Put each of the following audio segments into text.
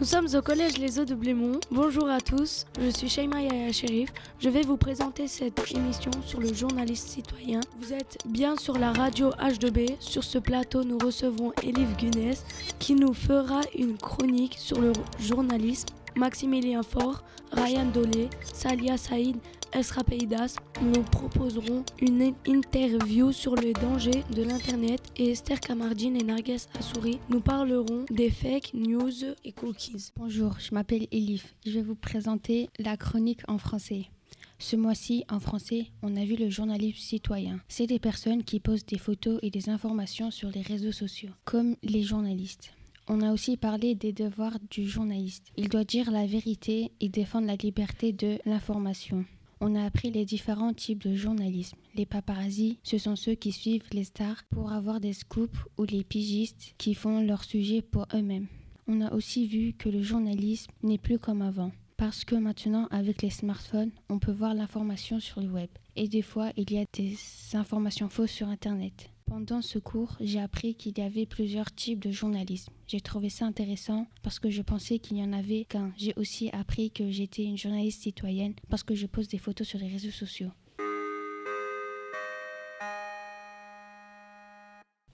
Nous sommes au collège Les Eaux de Blémont. Bonjour à tous, je suis Shaima Yaya Sherif. Je vais vous présenter cette émission sur le journaliste citoyen. Vous êtes bien sur la radio H2B. Sur ce plateau, nous recevons Elif Gunnès qui nous fera une chronique sur le journalisme. Maximilien Faure, Ryan Dolé, Salia Saïd, Esra Peidas nous proposeront une interview sur le danger de l'Internet et Esther Kamardine et Narges Assouri nous parleront des fake news et cookies. Bonjour, je m'appelle Elif. Je vais vous présenter la chronique en français. Ce mois-ci, en français, on a vu le journalisme citoyen. C'est des personnes qui postent des photos et des informations sur les réseaux sociaux, comme les journalistes. On a aussi parlé des devoirs du journaliste. Il doit dire la vérité et défendre la liberté de l'information. On a appris les différents types de journalisme. Les paparazzi, ce sont ceux qui suivent les stars pour avoir des scoops ou les pigistes qui font leur sujet pour eux-mêmes. On a aussi vu que le journalisme n'est plus comme avant. Parce que maintenant, avec les smartphones, on peut voir l'information sur le web. Et des fois, il y a des informations fausses sur Internet. Pendant ce cours, j'ai appris qu'il y avait plusieurs types de journalisme. J'ai trouvé ça intéressant parce que je pensais qu'il n'y en avait qu'un. J'ai aussi appris que j'étais une journaliste citoyenne parce que je pose des photos sur les réseaux sociaux.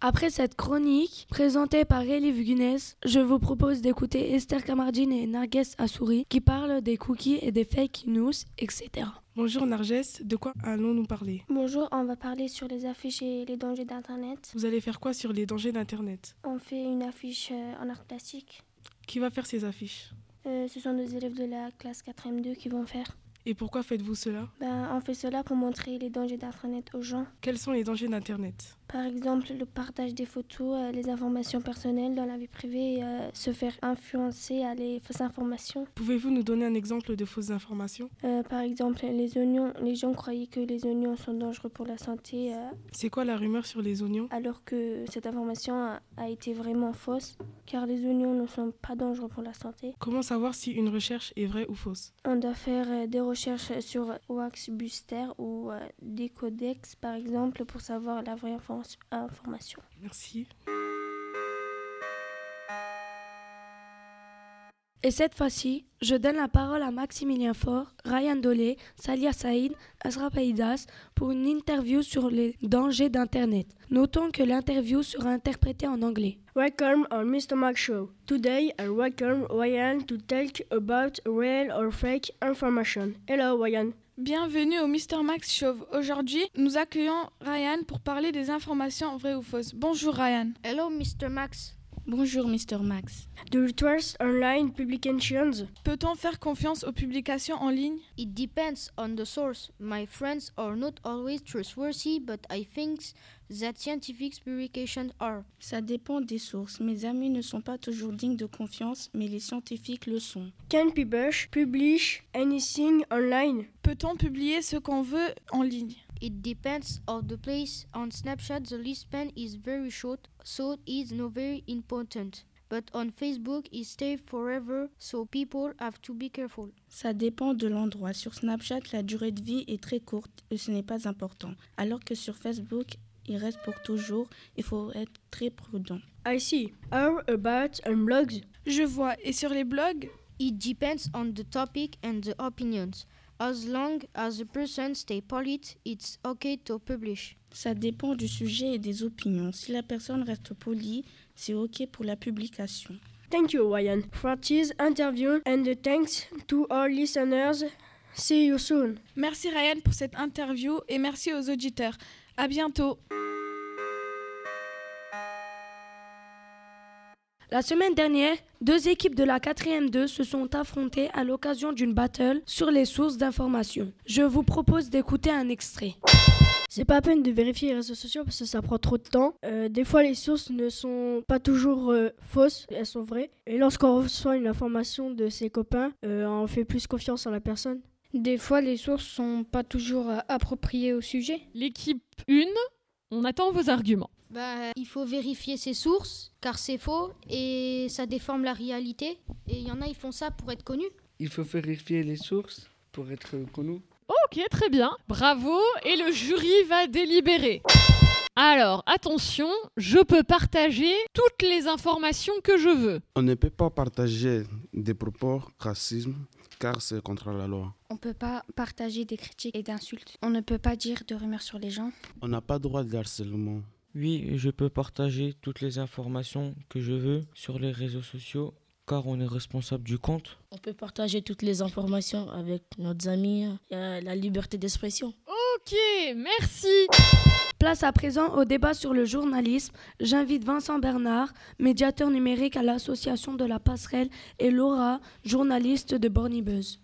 Après cette chronique présentée par Elif Gunnès, je vous propose d'écouter Esther Kamardine et Narges Assouri qui parlent des cookies et des fake news, etc. Bonjour Narges, de quoi allons-nous parler? Bonjour, on va parler sur les affiches et les dangers d'Internet. Vous allez faire quoi sur les dangers d'Internet? On fait une affiche euh, en art plastique. Qui va faire ces affiches? Euh, ce sont nos élèves de la classe 4e2 qui vont faire. Et pourquoi faites-vous cela? Ben, on fait cela pour montrer les dangers d'Internet aux gens. Quels sont les dangers d'Internet? Par exemple, le partage des photos, euh, les informations personnelles dans la vie privée, euh, se faire influencer à les fausses informations. Pouvez-vous nous donner un exemple de fausses informations? Euh, par exemple, les oignons, les gens croyaient que les oignons sont dangereux pour la santé, C'est quoi la rumeur sur les oignons? Alors que cette information a, a été vraiment fausse, car les oignons ne sont pas dangereux pour la santé. Comment savoir si une recherche est vraie ou fausse? On doit faire des recherches sur Waxbuster ou euh, Decodex, par exemple, pour savoir la vraie infor- information. Merci. Et cette fois-ci, je donne la parole à Maximilien Faure, Ryan Dolé, Salia Saïd, Asra Païdas pour une interview sur les dangers d'Internet. Notons que l'interview sera interprétée en anglais. Welcome on Mr. Mac Show. Today I welcome Ryan to talk about real or fake information. Hello Ryan. Bienvenue au Mr Max Show. Aujourd'hui, nous accueillons Ryan pour parler des informations vraies ou fausses. Bonjour Ryan. Hello, Mr. Max. Bonjour Mr. Max. Do you trust online publications? Peut-on faire confiance aux publications en ligne? It depends on the source. My friends are not always trustworthy, but I think that scientific publications are. Ça dépend des sources. Mes amis ne sont pas toujours dignes de confiance, mais les scientifiques le sont. Can people publish anything online? Peut-on publier ce qu'on veut en ligne? It depends on the place. On Snapchat, the lifespan is very short, so it is not very important. But on Facebook, it stays forever, so people have to be careful. Ça dépend de l'endroit. Sur Snapchat, la durée de vie est très courte et ce n'est pas important. Alors que sur Facebook, il reste pour toujours. Il faut être très prudent. I see. How about on blogs? Je vois. Et sur les blogs? It depends on the topic and the opinions. As long as the person stay polite, it's okay to publish. Ça dépend du sujet et des opinions. Si la personne reste polie, c'est OK pour la publication. Thank you Ryan for this interview and thanks to our listeners. See you soon. Merci Ryan pour cette interview et merci aux auditeurs. À bientôt. La semaine dernière, deux équipes de la 4e 2 se sont affrontées à l'occasion d'une battle sur les sources d'information. Je vous propose d'écouter un extrait. C'est pas à peine de vérifier les réseaux sociaux parce que ça prend trop de temps. Euh, des fois, les sources ne sont pas toujours euh, fausses, elles sont vraies. Et lorsqu'on reçoit une information de ses copains, euh, on fait plus confiance en la personne. Des fois, les sources sont pas toujours appropriées au sujet. L'équipe 1, on attend vos arguments. Bah, il faut vérifier ses sources, car c'est faux et ça déforme la réalité. Et il y en a, ils font ça pour être connus. Il faut vérifier les sources pour être connu. Ok, très bien. Bravo. Et le jury va délibérer. Alors, attention, je peux partager toutes les informations que je veux. On ne peut pas partager des propos racisme car c'est contre la loi. On ne peut pas partager des critiques et d'insultes. On ne peut pas dire de rumeurs sur les gens. On n'a pas droit de harcèlement. Oui, je peux partager toutes les informations que je veux sur les réseaux sociaux car on est responsable du compte. On peut partager toutes les informations avec nos amis. Il y a la liberté d'expression. Ok, merci. Place à présent au débat sur le journalisme. J'invite Vincent Bernard, médiateur numérique à l'association de la passerelle, et Laura, journaliste de Bornibus.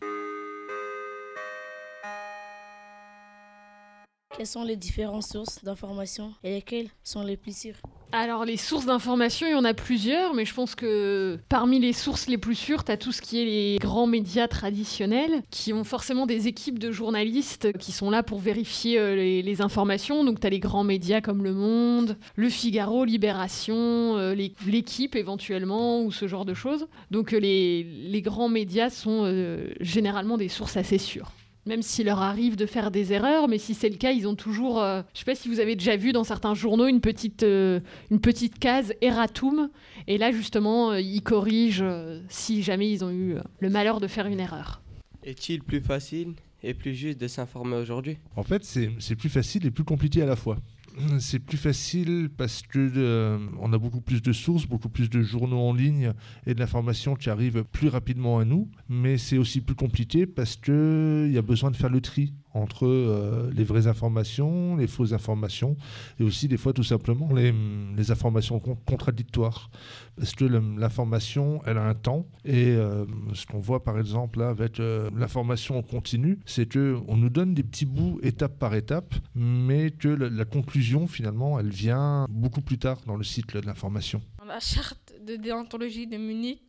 Quelles sont les différentes sources d'informations et lesquelles sont les plus sûres? Alors les sources d'information, il y en a plusieurs, mais je pense que parmi les sources les plus sûres, tu as tout ce qui est les grands médias traditionnels, qui ont forcément des équipes de journalistes qui sont là pour vérifier euh, les, informations. Donc tu as les grands médias comme Le Monde, Le Figaro, Libération, euh, l'équipe éventuellement, ou ce genre de choses. Donc euh, les, les, grands médias sont généralement des sources assez sûres même s'il leur arrive de faire des erreurs, mais si c'est le cas, ils ont toujours, Je euh, je sais pas si vous avez déjà vu dans certains journaux une petite, euh, une petite case erratum, et là justement, euh, ils corrigent si jamais ils ont eu le malheur de faire une erreur. Est-il plus facile et plus juste de s'informer aujourd'hui? En fait, c'est plus facile et plus compliqué à la fois c'est plus facile parce que euh, on a beaucoup plus de sources, beaucoup plus de journaux en ligne et de l'information qui arrive plus rapidement à nous. Mais c'est aussi plus compliqué parce qu'il y a besoin de faire le tri entre euh, les vraies informations, les fausses informations, et aussi des fois tout simplement les, informations contradictoires. Parce que l'information, elle a un temps, et euh, ce qu'on voit par exemple là avec euh, l'information continue, c'est qu'on nous donne des petits bouts étape par étape, mais que la, la conclusion finalement, elle vient beaucoup plus tard dans le cycle de l'information. La charte de déontologie de Munich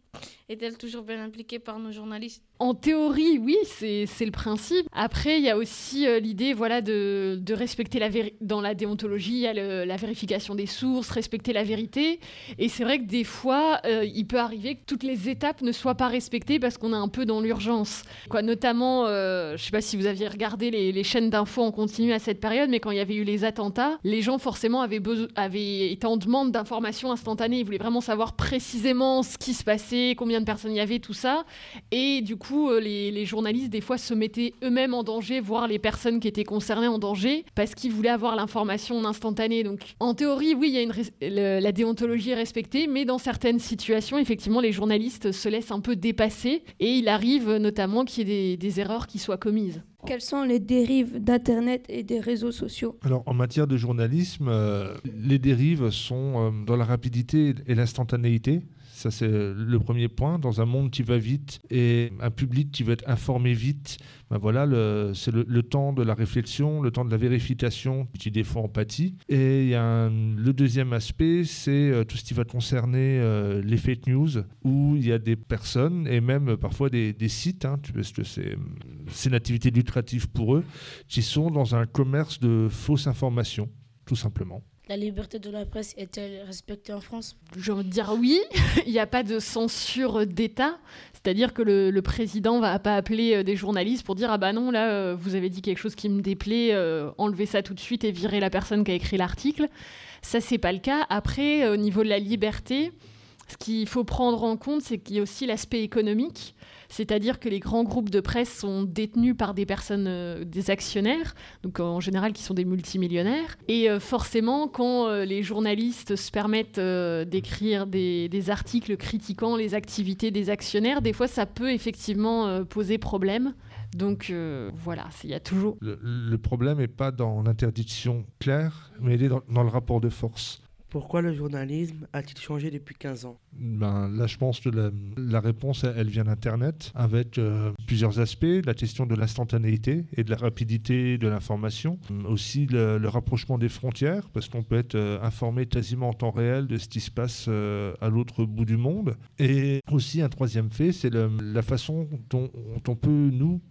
est-elle toujours bien impliquée par nos journalistes? En théorie, oui, c'est le principe. Après, il y a aussi euh, l'idée voilà, de, respecter la dans la déontologie, il y a la vérification des sources, respecter la vérité. Et c'est vrai que des fois, euh, il peut arriver que toutes les étapes ne soient pas respectées parce qu'on est un peu dans l'urgence. Notamment, euh, je ne sais pas si vous aviez regardé les, les chaînes d'infos en continu à cette période, mais quand il y avait eu les attentats, les gens forcément avaient, avaient été en demande d'informations instantanées. Ils voulaient vraiment savoir précisément ce qui se passait combien de personnes il y avait, tout ça. Et du coup, euh, les, journalistes, des fois, se mettaient eux-mêmes en danger, voire les personnes qui étaient concernées en danger, parce qu'ils voulaient avoir l'information en instantané. Donc, en théorie, oui, la déontologie est respectée, mais dans certaines situations, effectivement, les journalistes se laissent un peu dépasser, et il arrive notamment qu'il y ait des, erreurs qui soient commises. Quelles sont les dérives d'Internet et des réseaux sociaux Alors, en matière de journalisme, euh, les dérives sont euh, dans la rapidité et l'instantanéité. Ça, c'est le premier point. Dans un monde qui va vite et un public qui veut être informé vite, ben voilà, c'est le, temps de la réflexion, le temps de la vérification qui des fois empathie. Et il y a le deuxième aspect, c'est euh, tout ce qui va concerner euh, les fake news, où il y a des personnes et même parfois des, sites, hein, parce que c'est une activité lucrative pour eux, qui sont dans un commerce de fausses informations, tout simplement. La liberté de la presse est-elle respectée en France? Je veux dire oui. Il n'y a pas de censure d'État. C'est-à-dire que le, président va pas appeler euh, des journalistes pour dire ah bah non là euh, vous avez dit quelque chose qui me déplaît, euh, enlevez ça tout de suite et virez la personne qui a écrit l'article. Ça c'est pas le cas. Après au niveau de la liberté, ce qu'il faut prendre en compte c'est qu'il y a aussi l'aspect économique c'est-à-dire que les grands groupes de presse sont détenus par des personnes, euh, des actionnaires, donc en général qui sont des multimillionnaires. Et euh, forcément, quand euh, les journalistes se permettent d'écrire des, articles critiquant les activités des actionnaires, des fois ça peut effectivement poser problème. Donc voilà, il y a toujours... Le, problème n'est pas dans l'interdiction claire, mais il est dans le rapport de force. Pourquoi le journalisme a-t-il changé depuis 15 ans? Ben, Là, je pense que la, réponse, elle vient d'Internet, avec euh, plusieurs aspects. La question de l'instantanéité et de la rapidité de l'information. Aussi le, rapprochement des frontières, parce qu'on peut être euh, informé quasiment en temps réel de ce qui se passe euh, à l'autre bout du monde. Et aussi un troisième fait, c'est la façon dont, on peut, nous,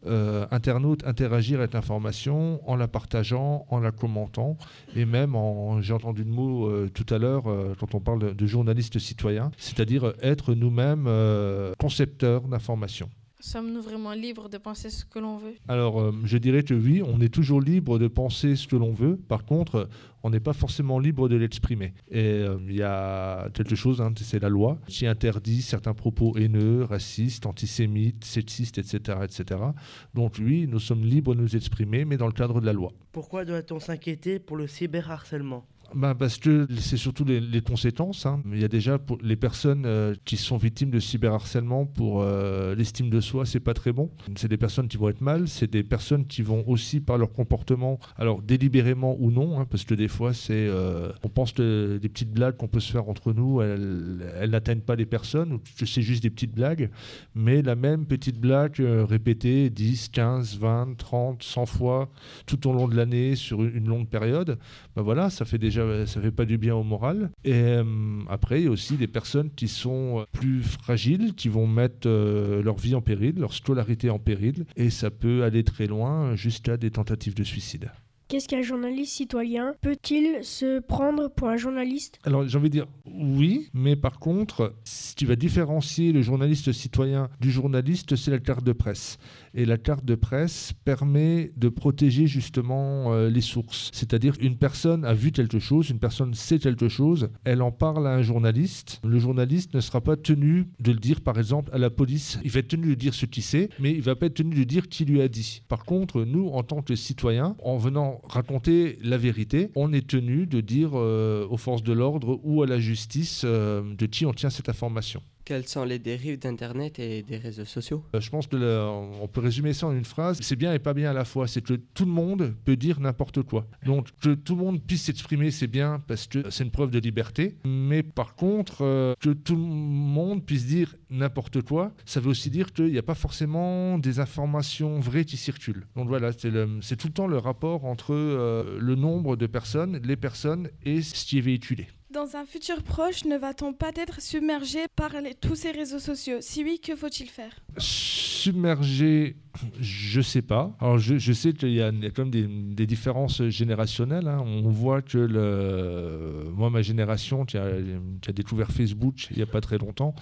internautes, interagir avec l'information en la partageant, en la commentant, et même en, j'ai entendu le mot tout à l'heure euh, quand on parle de, journalistes citoyens, c'est-à-dire être nous-mêmes euh, concepteurs d'informations. Sommes-nous vraiment libres de penser ce que l'on veut? Alors, euh, je dirais que oui, on est toujours libre de penser ce que l'on veut. Par contre, on n'est pas forcément libre de l'exprimer. Et euh, il y a quelque chose, hein, c'est la loi, qui interdit certains propos haineux, racistes, antisémites, sexistes, etc., etc. Donc oui, nous sommes libres de nous exprimer, mais dans le cadre de la loi. Pourquoi doit-on s'inquiéter pour le cyberharcèlement? Bah parce que c'est surtout les, conséquences. hein. Il y a déjà les personnes euh, qui sont victimes de cyberharcèlement pour euh, l'estime de soi, c'est pas très bon. C'est des personnes qui vont être mal, c'est des personnes qui vont aussi par leur comportement, alors délibérément ou non, hein, parce que des fois c'est, euh, on pense que des petites blagues qu'on peut se faire entre nous, elles, n'atteignent pas les personnes, c'est juste des petites blagues, mais la même petite blague répétée 10, 15, 20, 30, 100 fois tout au long de l'année sur une longue période, ben voilà, ça fait déjà, ça fait pas du bien au moral. Et euh, après, il y a aussi des personnes qui sont plus fragiles, qui vont mettre euh, leur vie en péril, leur scolarité en péril, et ça peut aller très loin jusqu'à des tentatives de suicide. Qu'est-ce qu'un journaliste citoyen Peut-il se prendre pour un journaliste? Alors j'ai envie de dire oui, mais par contre, ce qui va différencier le journaliste citoyen du journaliste, c'est la carte de presse. Et la carte de presse permet de protéger justement euh, les sources. C'est-à-dire une personne a vu quelque chose, une personne sait quelque chose, elle en parle à un journaliste. Le journaliste ne sera pas tenu de le dire par exemple à la police. Il va être tenu de dire ce qu'il sait, mais il va pas être tenu de dire qui lui a dit. Par contre, nous, en tant que citoyens, en venant raconter la vérité, on est tenu de dire euh, aux forces de l'ordre ou à la justice euh, de qui on tient cette information. Quelles sont les dérives d'Internet et des réseaux sociaux? Euh, Je pense que le- on peut résumer ça en une phrase. C'est bien et pas bien à la fois. C'est que tout le monde peut dire n'importe quoi. Donc que tout le monde puisse s'exprimer, c'est bien parce que c'est une preuve de liberté. Mais par contre, euh, que tout le monde puisse dire n'importe quoi, ça veut aussi dire qu'il n'y a pas forcément des informations vraies qui circulent. Donc voilà, c'est tout le temps le rapport entre euh, le nombre de personnes, les personnes et ce qui est véhiculé. Dans un futur proche, ne va-t-on pas être submergé par tous ces réseaux sociaux? Si oui, que faut-il faire? Submergé, je sais pas. Alors je, sais qu'il y a, quand même des, différences générationnelles. hein. On voit que le, moi, ma génération, qui a, découvert Facebook il n'y a pas très longtemps,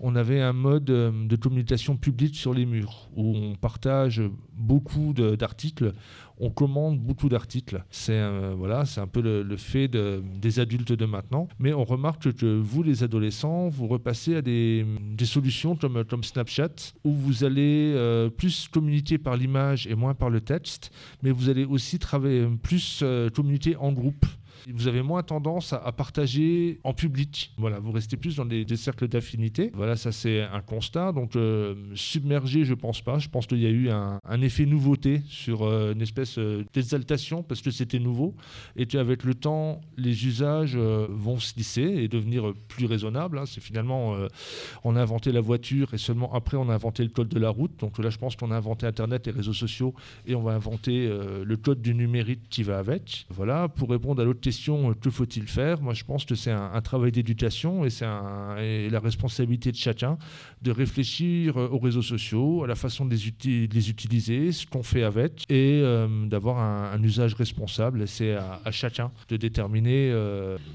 on avait un mode euh, de communication publique sur les murs où on partage beaucoup d'articles, on commande beaucoup d'articles. C'est euh, voilà, un peu le, fait de- des adultes de maintenant. Mais on remarque que vous, les adolescents, vous repassez à des, des solutions comme, comme Snapchat où vous allez euh, plus communiquer par l'image et moins par le texte, mais vous allez aussi travailler plus euh, communiquer en groupe. Vous avez moins tendance à, partager en public. Voilà, vous restez plus dans des, cercles d'affinité. Voilà, ça c'est un constat. Donc euh, submergé, je pense pas. Je pense qu'il y a eu un, effet nouveauté sur euh, une espèce euh, d'exaltation parce que c'était nouveau et qu'avec le temps, les usages vont se lisser et devenir plus raisonnables. hein. C'est finalement, on a inventé la voiture et seulement après on a inventé le code de la route. Donc là, je pense qu'on a inventé Internet, les réseaux sociaux et on va inventer le code du numérique qui va avec. Voilà, pour répondre à l'autre euh, que faut-il faire? Moi, je pense que c'est un, travail d'éducation et c'est la responsabilité de chacun de réfléchir euh, aux réseaux sociaux, à la façon de les, utiliser, ce qu'on fait avec et euh, d'avoir un, usage responsable. C'est à, chacun de déterminer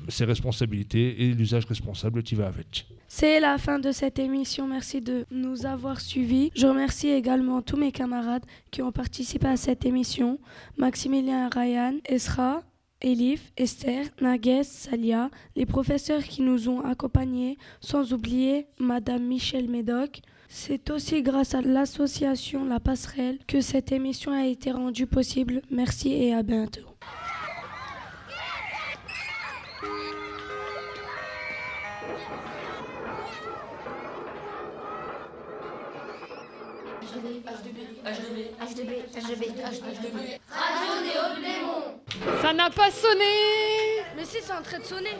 ses responsabilités et l'usage responsable qui va avec. C'est la fin de cette émission. Merci de nous avoir suivis. Je remercie également tous mes camarades qui ont participé à cette émission. Maximilien, Ryan, Esra, Elif, Esther, Naguès, Salia, les professeurs qui nous ont accompagnés, sans oublier Madame Michel Médoc. C'est aussi grâce à l'association La Passerelle que cette émission a été rendue possible. Merci et à bientôt. Ça n'a pas sonné Mais si, c'est en train de sonner.